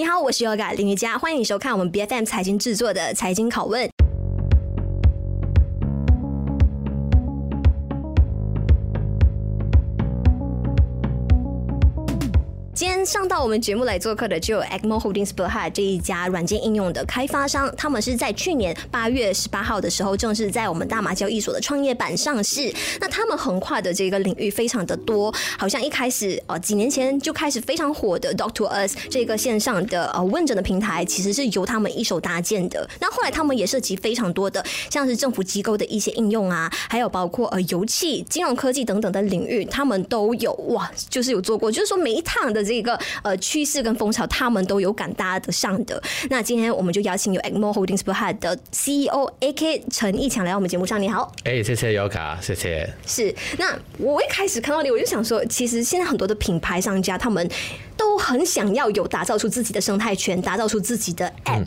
你好，我是 Yoga 林瑜伽，欢迎收看我们 BFM 财经制作的财经拷问。上到我们节目来做客的就有 Egmont Holdings Berhad 这一家软件应用的开发商，他们是在去年八月十八号的时候正式在我们大马交易所的创业板上市。那他们横跨的这个领域非常的多，好像一开始呃几年前就开始非常火的 Doc to Us 这个线上的呃问诊的平台，其实是由他们一手搭建的。那后来他们也涉及非常多的像是政府机构的一些应用啊，还有包括呃油气、金融科技等等的领域，他们都有哇，就是有做过，就是说每一趟的。这个呃趋势跟风潮，他们都有敢搭得上的。那今天我们就邀请有 Egmont Holdings Berhad 的 CEO AK 陈义强来到我们节目上。你好，哎，谢谢 Yoka，谢谢。是，那我一开始看到你，我就想说，其实现在很多的品牌商家，他们都很想要有打造出自己的生态圈，打造出自己的 App。嗯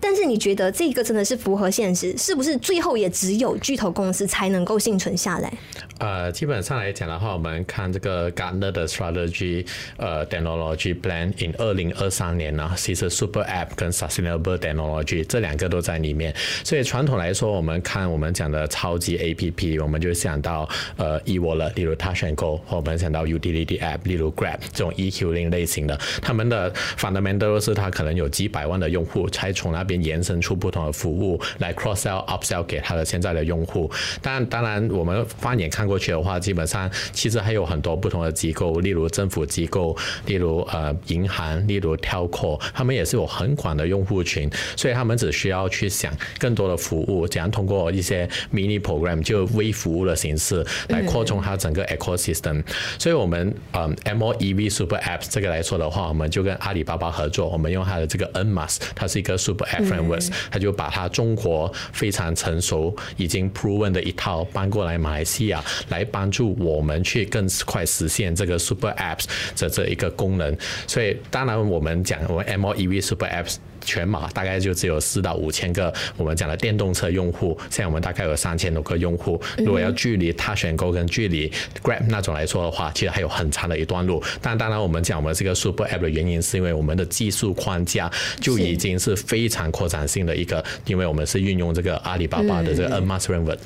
但是你觉得这个真的是符合现实？是不是最后也只有巨头公司才能够幸存下来？呃，基本上来讲的话，我们看这个 Gartner 的 Strategy 呃 Technology Plan in 二零二三年呢，其实 Super App 跟 Sustainable Technology 这两个都在里面。所以传统来说，我们看我们讲的超级 APP，我们就想到呃 eWallet，例如 Touch and Go，或我们想到 Utility App，例如 Grab 这种 E Q 零类型的，他们的 fundamental 是它可能有几百万的用户，才从那边。延伸出不同的服务来 cross sell upsell 给他的现在的用户，但当然我们放眼看过去的话，基本上其实还有很多不同的机构，例如政府机构，例如呃银行，例如 telco，他们也是有很广的用户群，所以他们只需要去想更多的服务，怎样通过一些 mini program 就微服务的形式来扩充它整个 ecosystem。所以我们嗯 MOEV Super Apps 这个来说的话，我们就跟阿里巴巴合作，我们用它的这个 nMaas，它是一个 Super App。frameworks，他就把他中国非常成熟、已经 proven 的一套搬过来马来西亚，来帮助我们去更快实现这个 super apps 的这一个功能。所以，当然我们讲我们 MOEV super apps。全马大概就只有四到五千个我们讲的电动车用户，现在我们大概有三千多个用户。如果要距离 Touch 'n Go 跟距离 Grab 那种来说的话，其实还有很长的一段路。但当然，我们讲我们这个 Super App 的原因，是因为我们的技术框架就已经是非常扩展性的一个，因为我们是运用这个阿里巴巴的这个 nMaas Framework。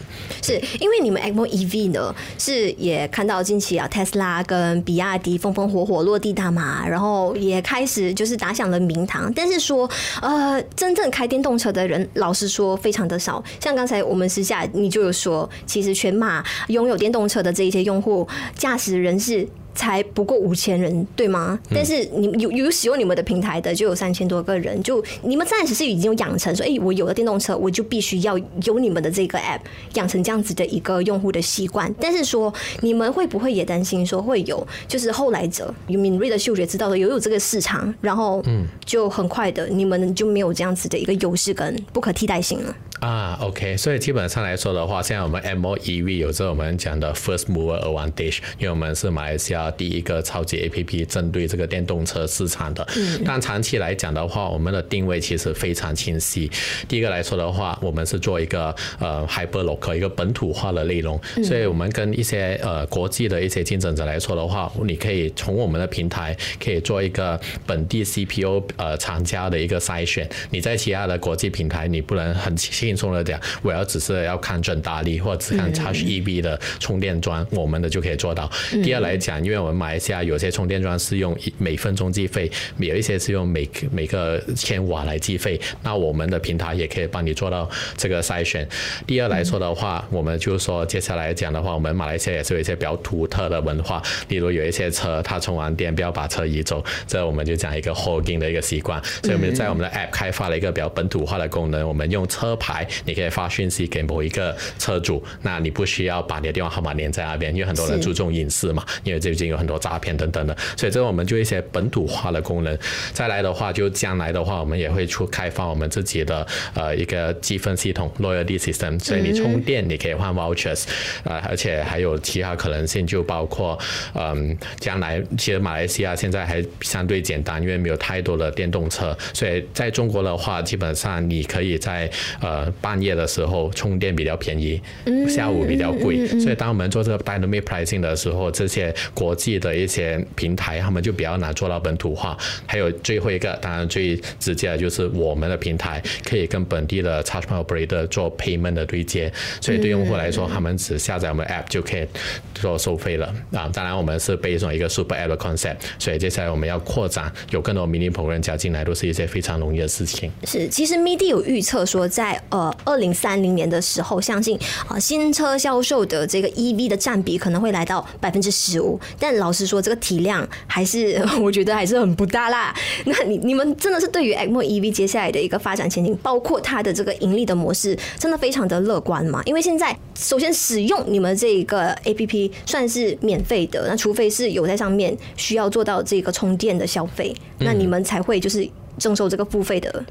是因为你们 EV 呢，是也看到近期啊，Tesla 跟比亚迪风风火火落地大马，然后也开始就是打响了名堂，但是说。呃，真正开电动车的人，老实说非常的少。像刚才我们私下你就有说，其实全马拥有电动车的这一些用户，驾驶人士。才不过五千人，对吗？但是你有有使用你们的平台的就有三千多个人，就你们暂时是已经有养成说，哎，我有了电动车，我就必须要有你们的这个 app，养成这样子的一个用户的习惯。但是说你们会不会也担心说会有就是后来者有敏锐的嗅觉知道的有有这个市场，然后嗯，就很快的你们就没有这样子的一个优势跟不可替代性了。啊，OK，所以基本上来说的话，现在我们 MOEV 有着我们讲的 First Mover Advantage，因为我们是马来西亚第一个超级 APP 针对这个电动车市场的。嗯。但长期来讲的话，我们的定位其实非常清晰。第一个来说的话，我们是做一个呃 Hyperlocal 一个本土化的内容，所以我们跟一些呃国际的一些竞争者来说的话，你可以从我们的平台可以做一个本地 CPO 呃厂家的一个筛选。你在其他的国际平台，你不能很轻。轻松的讲，我要只是要看准大力，或者只看 Charge EV 的充电桩，嗯，我们的就可以做到。第二来讲，因为我们马来西亚有些充电桩是用每分钟计费，有一些是用每每个千瓦来计费，那我们的平台也可以帮你做到这个筛选。第二来说的话，我们就说接下来讲的话，我们马来西亚也是有一些比较独特的文化，例如有一些车它充完电不要把车移走，这我们就讲一个 hogging 的一个习惯，所以我们在我们的 App 开发了一个比较本土化的功能，我们用车牌。你可以发讯息给某一个车主，那你不需要把你的电话号码连在那边，因为很多人注重隐私嘛，因为最近有很多诈骗等等的，所以这个我们就一些本土化的功能。再来的话，就将来的话，我们也会出开发我们自己的呃一个积分系统 （loyalty system），所以你充电你可以换 vouchers，呃，而且还有其他可能性，就包括嗯，将来其实马来西亚现在还相对简单，因为没有太多的电动车，所以在中国的话，基本上你可以在呃。半夜的时候充电比较便宜，下午比较贵，所以当我们做这个 dynamic pricing 的时候，这些国际的一些平台他们就比较难做到本土化。还有最后一个，当然最直接的就是我们的平台可以跟本地的 charge point operator 做 payment 的对接，所以对用户来说，他们只下载我们 app 就可以做收费了啊。当然我们是背诵一个 super app 的 concept，所以接下来我们要扩展，有更多 mini 加进来，都是一些非常容易的事情。是，其实 MIDI 有预测说，在呃二零三零年的时候，相信啊新车销售的这个 EV 的占比可能会来到百分之十五。但老实说，这个体量还是 我觉得还是很不大啦。那你你们真的是对于 ACMO EV 接下来的一个发展前景，包括它的这个盈利的模式，真的非常的乐观吗？因为现在首先使用你们这个 APP 算是免费的，那除非是有在上面需要做到这个充电的消费，那你们才会就是征收这个付费的。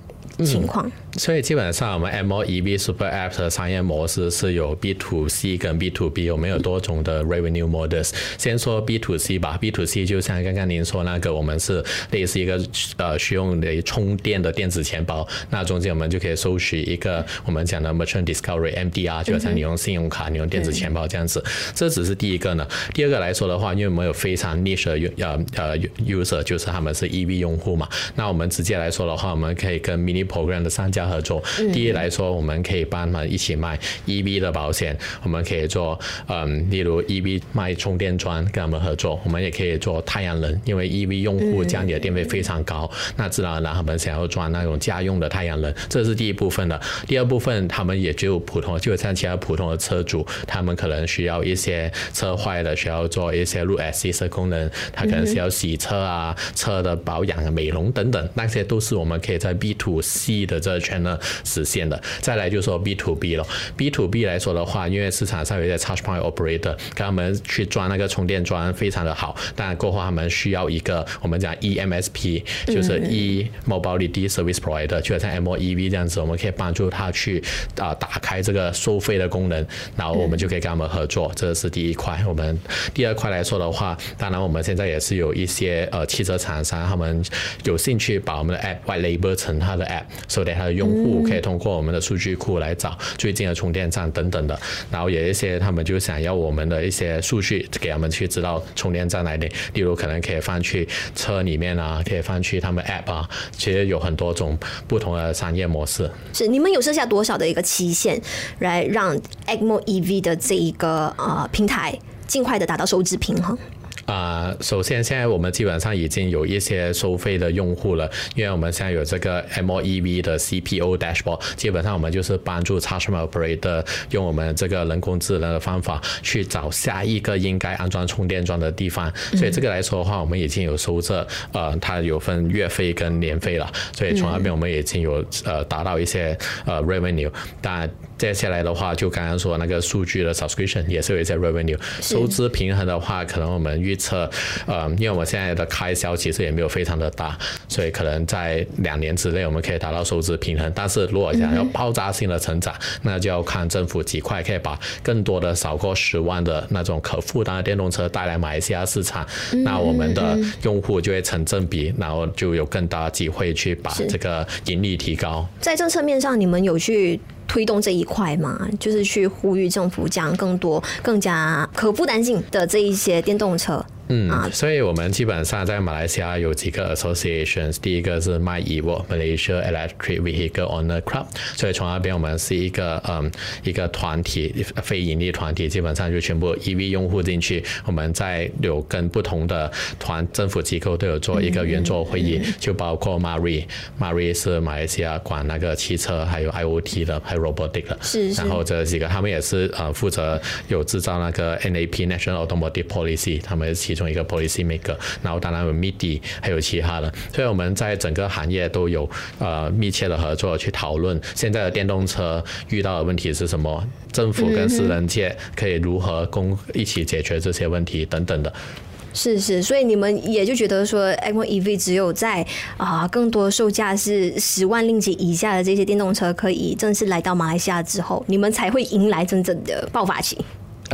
情况、嗯，所以基本上我们 M O E V Super App 的商业模式是有 B to C 跟 B to B，我们有多种的 Revenue Models。先说 B to C 吧，B to C 就像刚刚您说那个，我们是类似一个呃需用的充电的电子钱包，那中间我们就可以收取一个我们讲的 Merchant Discovery MDR，就好像你用信用卡、你用电子钱包这样子。这只是第一个呢。第二个来说的话，因为我们有非常 niche 的呃呃 user，就是他们是 EV 用户嘛，那我们直接来说的话，我们可以跟 Mini Program 的商家合作。第一来说，我们可以帮他们一起卖 EV 的保险，我们可以做嗯，例如 EV 卖充电桩跟他们合作，我们也可以做太阳能，因为 EV 用户家里的电费非常高，那自然而然他们想要装那种家用的太阳能，这是第一部分的。第二部分，他们也就普通，就像其他普通的车主，他们可能需要一些车坏了需要做一些 Road Assist 的功能，他可能需要洗车啊、车的保养、美容等等，那些都是我们可以在 B to C 的。这个实现的，再来就说 B to B 了。B to B 来说的话，因为市场上有一些 Charge Point Operator，跟他们去装那个充电桩非常的好，但过后他们需要一个我们讲 EMSP，就是 E Mobility Service Provider，就像 ACMO EV 这样子，我们可以帮助他去啊打开这个收费的功能，然后我们就可以跟他们合作，这是第一块。我们第二块来说的话，当然我们现在也是有一些呃汽车厂商，他们有兴趣把我们的 App White Label 成他的 App。所以他的用用户可以通过我们的数据库来找最近的充电站等等的，然后有一些他们就想要我们的一些数据给他们去知道充电站哪里，例如可能可以放去车里面啊，可以放去他们 app 啊，其实有很多种不同的商业模式。是你们有设下多少的一个期限来让 ACMO EV 的这一个呃平台尽快的达到收支平衡？啊、首先现在我们基本上已经有一些收费的用户了，因为我们现在有这个 M E V 的 CPO dashboard，基本上我们就是帮助 charge operator 用我们这个人工智能的方法去找下一个应该安装充电桩的地方，所以这个来说的话，我们已经有收这，呃，它有分月费跟年费了，所以从那边我们已经有呃达到一些呃 revenue，但接下来的话，就刚刚说那个数据的 subscription 也是有一些 revenue，收支平衡的话，可能我们预测，呃，因为我们现在的开销其实也没有非常的大，所以可能在两年之内我们可以达到收支平衡。但是如果想要爆炸性的成长，那就要看政府几块可以把更多的少过十万的那种可负担的电动车带来马来西亚市场，那我们的用户就会成正比，然后就有更大机会去把这个盈利提高。在政策面上，你们有去推动这一块嘛，就是去呼吁政府将更多、更加可负担性的这一些电动车。嗯，所以我们基本上在马来西亚有几个 associations，第一个是 MyEVO Malaysia Electric Vehicle Owner Club，所以从那边我们是一个嗯一个团体，非盈利团体，基本上就全部 EV 用户进去，我们在有跟不同的团政府机构都有做一个圆桌会议，就包括 MARI，MARI 是马来西亚管那个汽车还有 IoT 的，还有 Robotic 的，是是，然后这几个他们也是呃负责有制造那个 NAP National Automotive Policy，他们是。其中一个 policy maker，然后当然有 MIDI，还有其他的，所以我们在整个行业都有呃密切的合作去讨论现在的电动车遇到的问题是什么，政府跟私人界可以如何共一起解决这些问题等等的。是是，所以你们也就觉得说，M EV 只有在啊更多售价是十万令吉以下的这些电动车可以正式来到马来西亚之后，你们才会迎来真正的爆发期。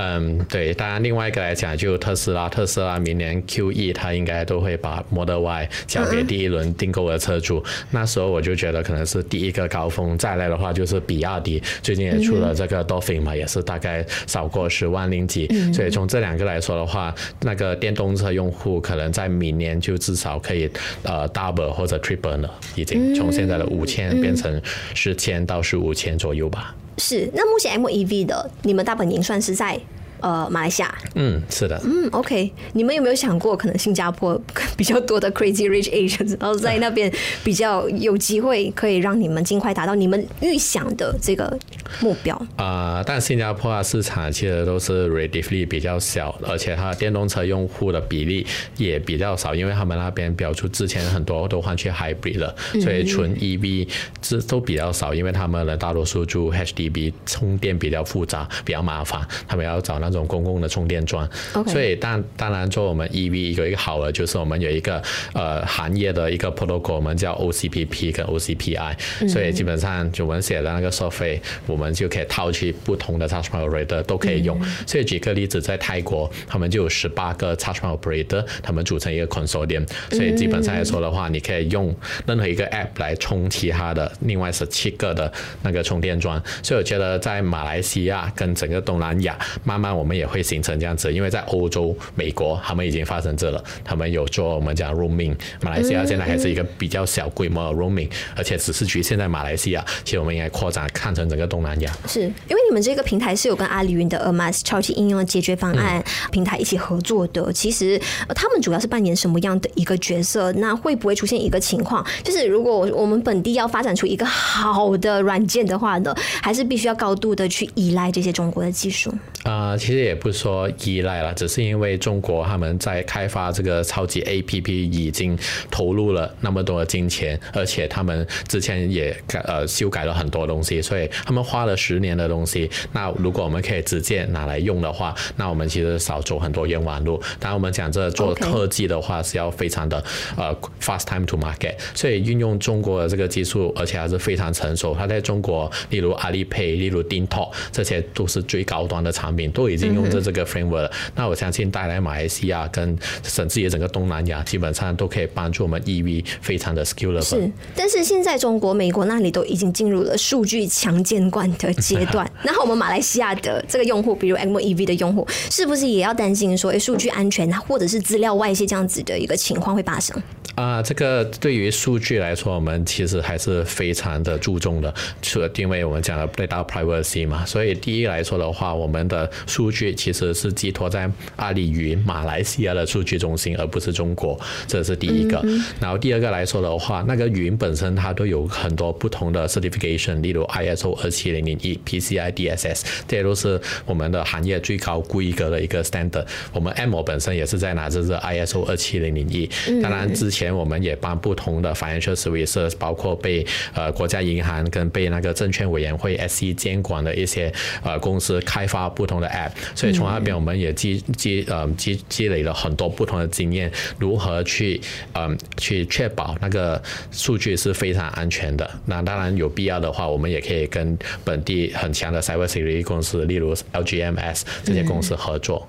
嗯，对。当然，另外一个来讲，就特斯拉，特斯拉明年 Q E 它应该都会把 Model Y 交给第一轮订购的车主。嗯、那时候我就觉得可能是第一个高峰。再来的话，就是比亚迪最近也出了这个 Dolphin 嘛，嗯、也是大概少过十万零几。嗯、所以从这两个来说的话，那个电动车用户可能在明年就至少可以呃 double 或者 triple 了，已经从现在的五千变成十千到十五千左右吧。是，那目前 MOEV 的你们大本营算是在？呃，马来西亚，嗯，是的，嗯，OK，你们有没有想过，可能新加坡 比较多的 Crazy Rich Asians，然后在那边比较有机会可以让你们尽快达到你们预想的这个目标？啊、呃，但新加坡的市场其实都是 relatively 比较小，而且它电动车用户的比例也比较少，因为他们那边标出之前很多都换去 Hybrid 了，所以纯 EV 这都比较少，因为他们的大多数住 HDB，充电比较复杂，比较麻烦，他们要找那。种公共的充电桩.所以当当然做我们 EV 有一个好的就是我们有一个呃行业的一个 protocol，我们叫 OCPP 跟 OCPI，、嗯、所以基本上就我们写的那个 software，我们就可以套去不同的 point operator 都可以用。嗯、所以举个例子，在泰国，他们就有十八个 point operator，他们组成一个 consortium，所以基本上来说的话，你可以用任何一个 app 来充其他的另外十七个的那个充电桩。所以我觉得在马来西亚跟整个东南亚慢慢。我们也会形成这样子，因为在欧洲、美国，他们已经发生这了。他们有做我们讲 roaming，马来西亚现在还是一个比较小规模的 roaming，而且只是局限在马来西亚。其实我们应该扩展看成整个东南亚。是因为你们这个平台是有跟阿里云的 Amas 超级应用的解决方案平台一起合作的。嗯、其实他们主要是扮演什么样的一个角色？那会不会出现一个情况，就是如果我们本地要发展出一个好的软件的话呢，还是必须要高度的去依赖这些中国的技术？啊、呃，其实也不是说依赖了，只是因为中国他们在开发这个超级 APP 已经投入了那么多的金钱，而且他们之前也改呃修改了很多东西，所以他们花了十年的东西。那如果我们可以直接拿来用的话，那我们其实少走很多冤枉路。当然我们讲这做科技的话是要非常的呃 fast time to market，所以运用中国的这个技术，而且还是非常成熟。它在中国，例如阿里 Pay，例如 DingTalk，这些都是最高端的产品。都已经用着这个 framework 了，那我相信带来马来西亚跟甚至于整个东南亚，基本上都可以帮助我们 EV 非常的 scalable。是，但是现在中国、美国那里都已经进入了数据强监管的阶段，然后我们马来西亚的这个用户，比如 M E V 的用户，是不是也要担心说，诶，数据安全或者是资料外泄这样子的一个情况会发生？啊，这个对于数据来说，我们其实还是非常的注重的，除了因为我们讲了 data privacy 嘛，所以第一来说的话，我们的数据其实是寄托在阿里云马来西亚的数据中心，而不是中国，这是第一个。嗯嗯，然后第二个来说的话，那个云本身它都有很多不同的 certification，例如 ISO 二七零零一、PCI DSS，这些都是我们的行业最高规格的一个 standard。我们 MO 本身也是在拿着这 ISO 二七零零一，当然之前。我们也帮不同的 financial services，包括被呃国家银行跟被那个证券委员会 SC 监管的一些呃公司开发不同的 app，所以从那边我们也积积呃积积累了很多不同的经验，如何去嗯、呃、去确保那个数据是非常安全的。那当然有必要的话，我们也可以跟本地很强的 cybersecurity 公司，例如 LGMS 这些公司合作。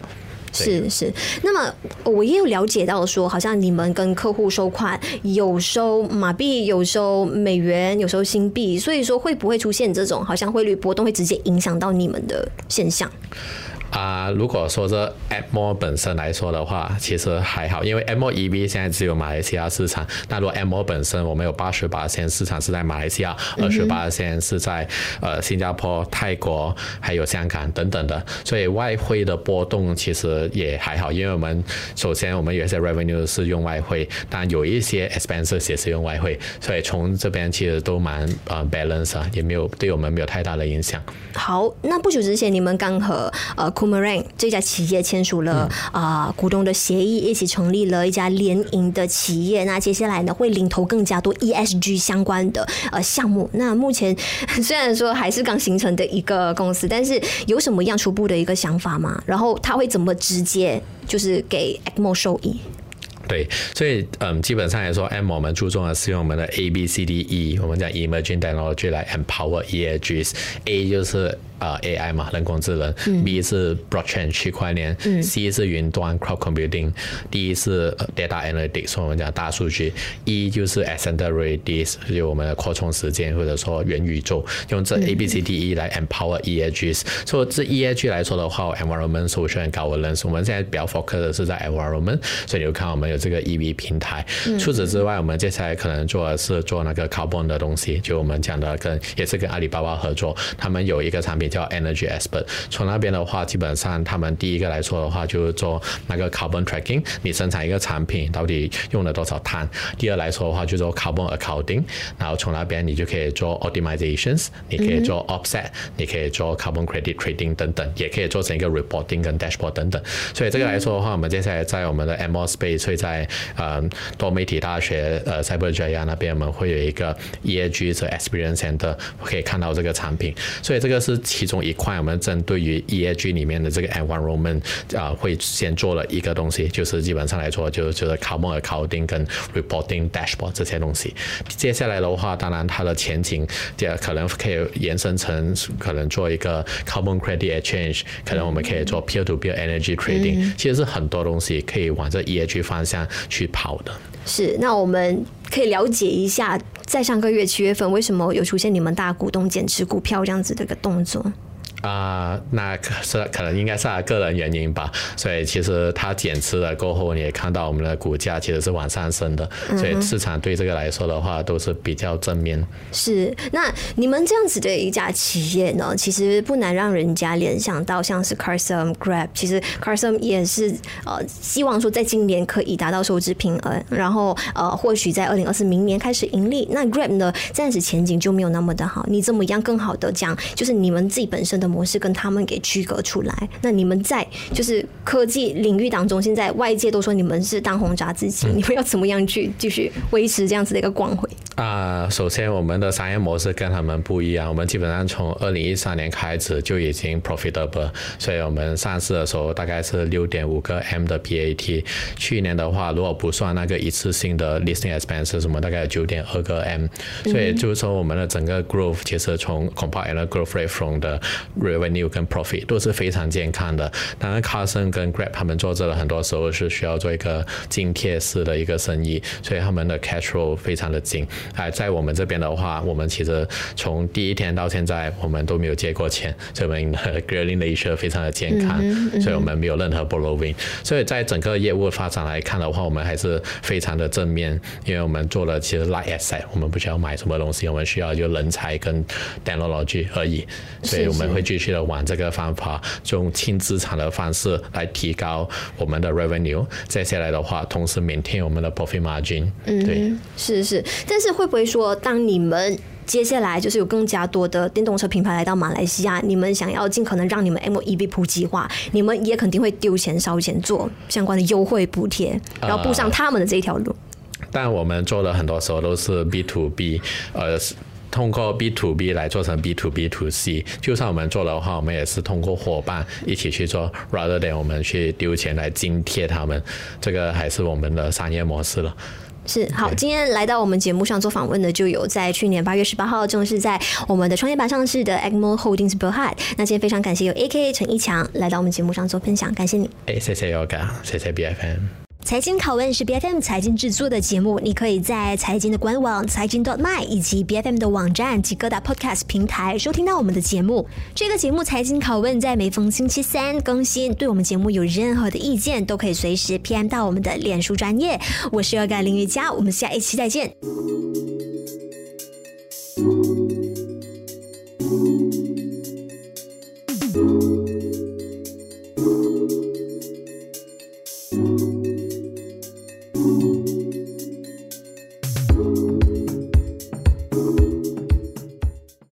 是是，那么我也有了解到说，好像你们跟客户收款有收马币，有收美元，有收新币，所以说会不会出现这种好像汇率波动会直接影响到你们的现象？啊、如果说这 M O 本身来说的话，其实还好，因为 MOEV 现在只有马来西亚市场。那如果 M O 本身，我们有八十八线市场是在马来西亚，二十八线是在呃新加坡、泰国还有香港等等的。所以外汇的波动其实也还好，因为我们首先我们有些 revenue 是用外汇，但有一些 expenses 也是用外汇，所以从这边其实都蛮呃 balance 啊，也没有对我们没有太大的影响。好，那不久之前你们刚和呃。Kumaran 这家企业签署了啊、呃、股东的协议，一起成立了一家联营的企业。那接下来呢，会领投更加多 ESG 相关的呃项目。那目前 虽然说还是刚形成的一个公司，但是有什么样初步的一个想法吗？然后他会怎么直接就是给 ACMO 受益？对，所以嗯，基本上来说，M 我们注重的是用我们的 A B C D E，我们讲 Emerging Technology 来 empower ESGs。A 就是呃 AI 嘛，人工智能、嗯、；B 是 Blockchain 区块链、嗯、；C 是云端 Cloud Computing；D 是 Data Analytics，我们讲大数据；E 就是 Accelerated，就我们的扩充时间或者说元宇宙。用这 A B C D E 来 empower EAGs。所以这 EAG 来说的话，Environment Social and Governance，我们现在比较 focus 的是在 Environment，所以你就看我们有这个 EV 平台。嗯、除此之外，我们接下来可能做的是做那个 Carbon 的东西，就我们讲的跟也是跟阿里巴巴合作，他们有一个产品叫 Energy Expert。从那边的话，基本上他们第一个来说的话，就是做那个 Carbon Tracking，你生产一个产品到底用了多少碳。第二来说的话，就做 Carbon Accounting，然后从那边你就可以做 Optimizations，你可以做 Offset，你可以做 Carbon Credit Trading 等等，也可以做成一个 Reporting 跟 Dashboard 等等。所以这个来说的话，我们接下来在我们的 m o Space 会在呃多媒体大学呃 Cyberjaya 那边，我们会有一个 EAG 的 Experience Center，可以看到这个产品。所以这个是其中一块，我们针对于 ESG 里面的这个 Environment 啊，会先做了一个东西，就是基本上来说就就是 Carbon Accounting 跟 Reporting Dashboard 这些东西。接下来的话，当然它的前景也可能可以延伸成可能做一个 Carbon Credit Exchange，可能我们可以做 Peer to Peer Energy Trading，其实是很多东西可以往这 ESG 方向去跑的。是，那我们可以了解一下，在上个月七月份，为什么有出现你们大股东减持股票这样子的一个动作？啊、呃，那是可能应该是他个人原因吧。所以其实他减持了过后，你也看到我们的股价其实是往上升的。所以市场对这个来说的话，都是比较正面。是，那你们这样子的一家企业呢，其实不难让人家联想到像是 Carsome Grab。其实 Carsome 也是呃希望说在今年可以达到收支平衡，然后呃或许在二零二四明年开始盈利。那 Grab 呢，暂时前景就没有那么的好。你怎么样更好的讲，就是你们自己本身的。模式跟他们给区隔出来。那你们在就是科技领域当中，现在外界都说你们是当红炸子鸡，你们要怎么样去继续维持这样子的一个光辉？那，首先我们的商业模式跟他们不一样，我们基本上从二零一三年开始就已经 profitable，所以我们上市的时候大概是六点五个 M 的 PAT。去年的话，如果不算那个一次性的 listing expense，什么大概有九点二个 M，所以就是说我们的整个 growth 其实从 compound annual growth rate from 的 revenue 跟 profit 都是非常健康的。当然，Carson 跟 Grab 他们做这个很多时候是需要做一个津贴式的一个生意，所以他们的 cash flow 非常的紧。哎，在我们这边的话，我们其实从第一天到现在，我们都没有借过钱，所以我们的 gearing ratio 非常的健康，嗯嗯、所以我们没有任何 borrowing。所以在整个业务发展来看的话，我们还是非常的正面，因为我们做了其实 light asset，我们不需要买什么东西，我们需要就人才跟 technology 而已，所以我们会继续的往这个方法，用轻资产的方式来提高我们的 revenue。接下来的话，同时 maintain 我们的 profit margin。嗯，对，是是，但是会不会说，当你们接下来就是有更加多的电动车品牌来到马来西亚，你们想要尽可能让你们 MOEV 普及化，你们也肯定会丢钱烧钱做相关的优惠补贴，然后步上他们的这一条路。但我们做的很多时候都是 B to B，呃。通过 B to B 来做成 B to B to C，就算我们做的话，我们也是通过伙伴一起去做，rather than 我们去丢钱来津贴他们，这个还是我们的商业模式了。是好，今天来到我们节目上做访问的就有在去年八月十八号正式在我们的创业板上市的 Egmont Holdings Berhad。那今天非常感谢有 AKA 陈一强来到我们节目上做分享，感谢你。哎，谢谢 Yoga，谢谢 BFM。财经拷问是 BFM 财经制作的节目，你可以在财经的官网财经 .dot.my 以及 BFM 的网站及各大 Podcast 平台收听到我们的节目。这个节目财经拷问在每逢星期三更新。对我们节目有任何的意见，都可以随时 PM 到我们的脸书专业。我是恶感林瑜伽，我们下一期再见。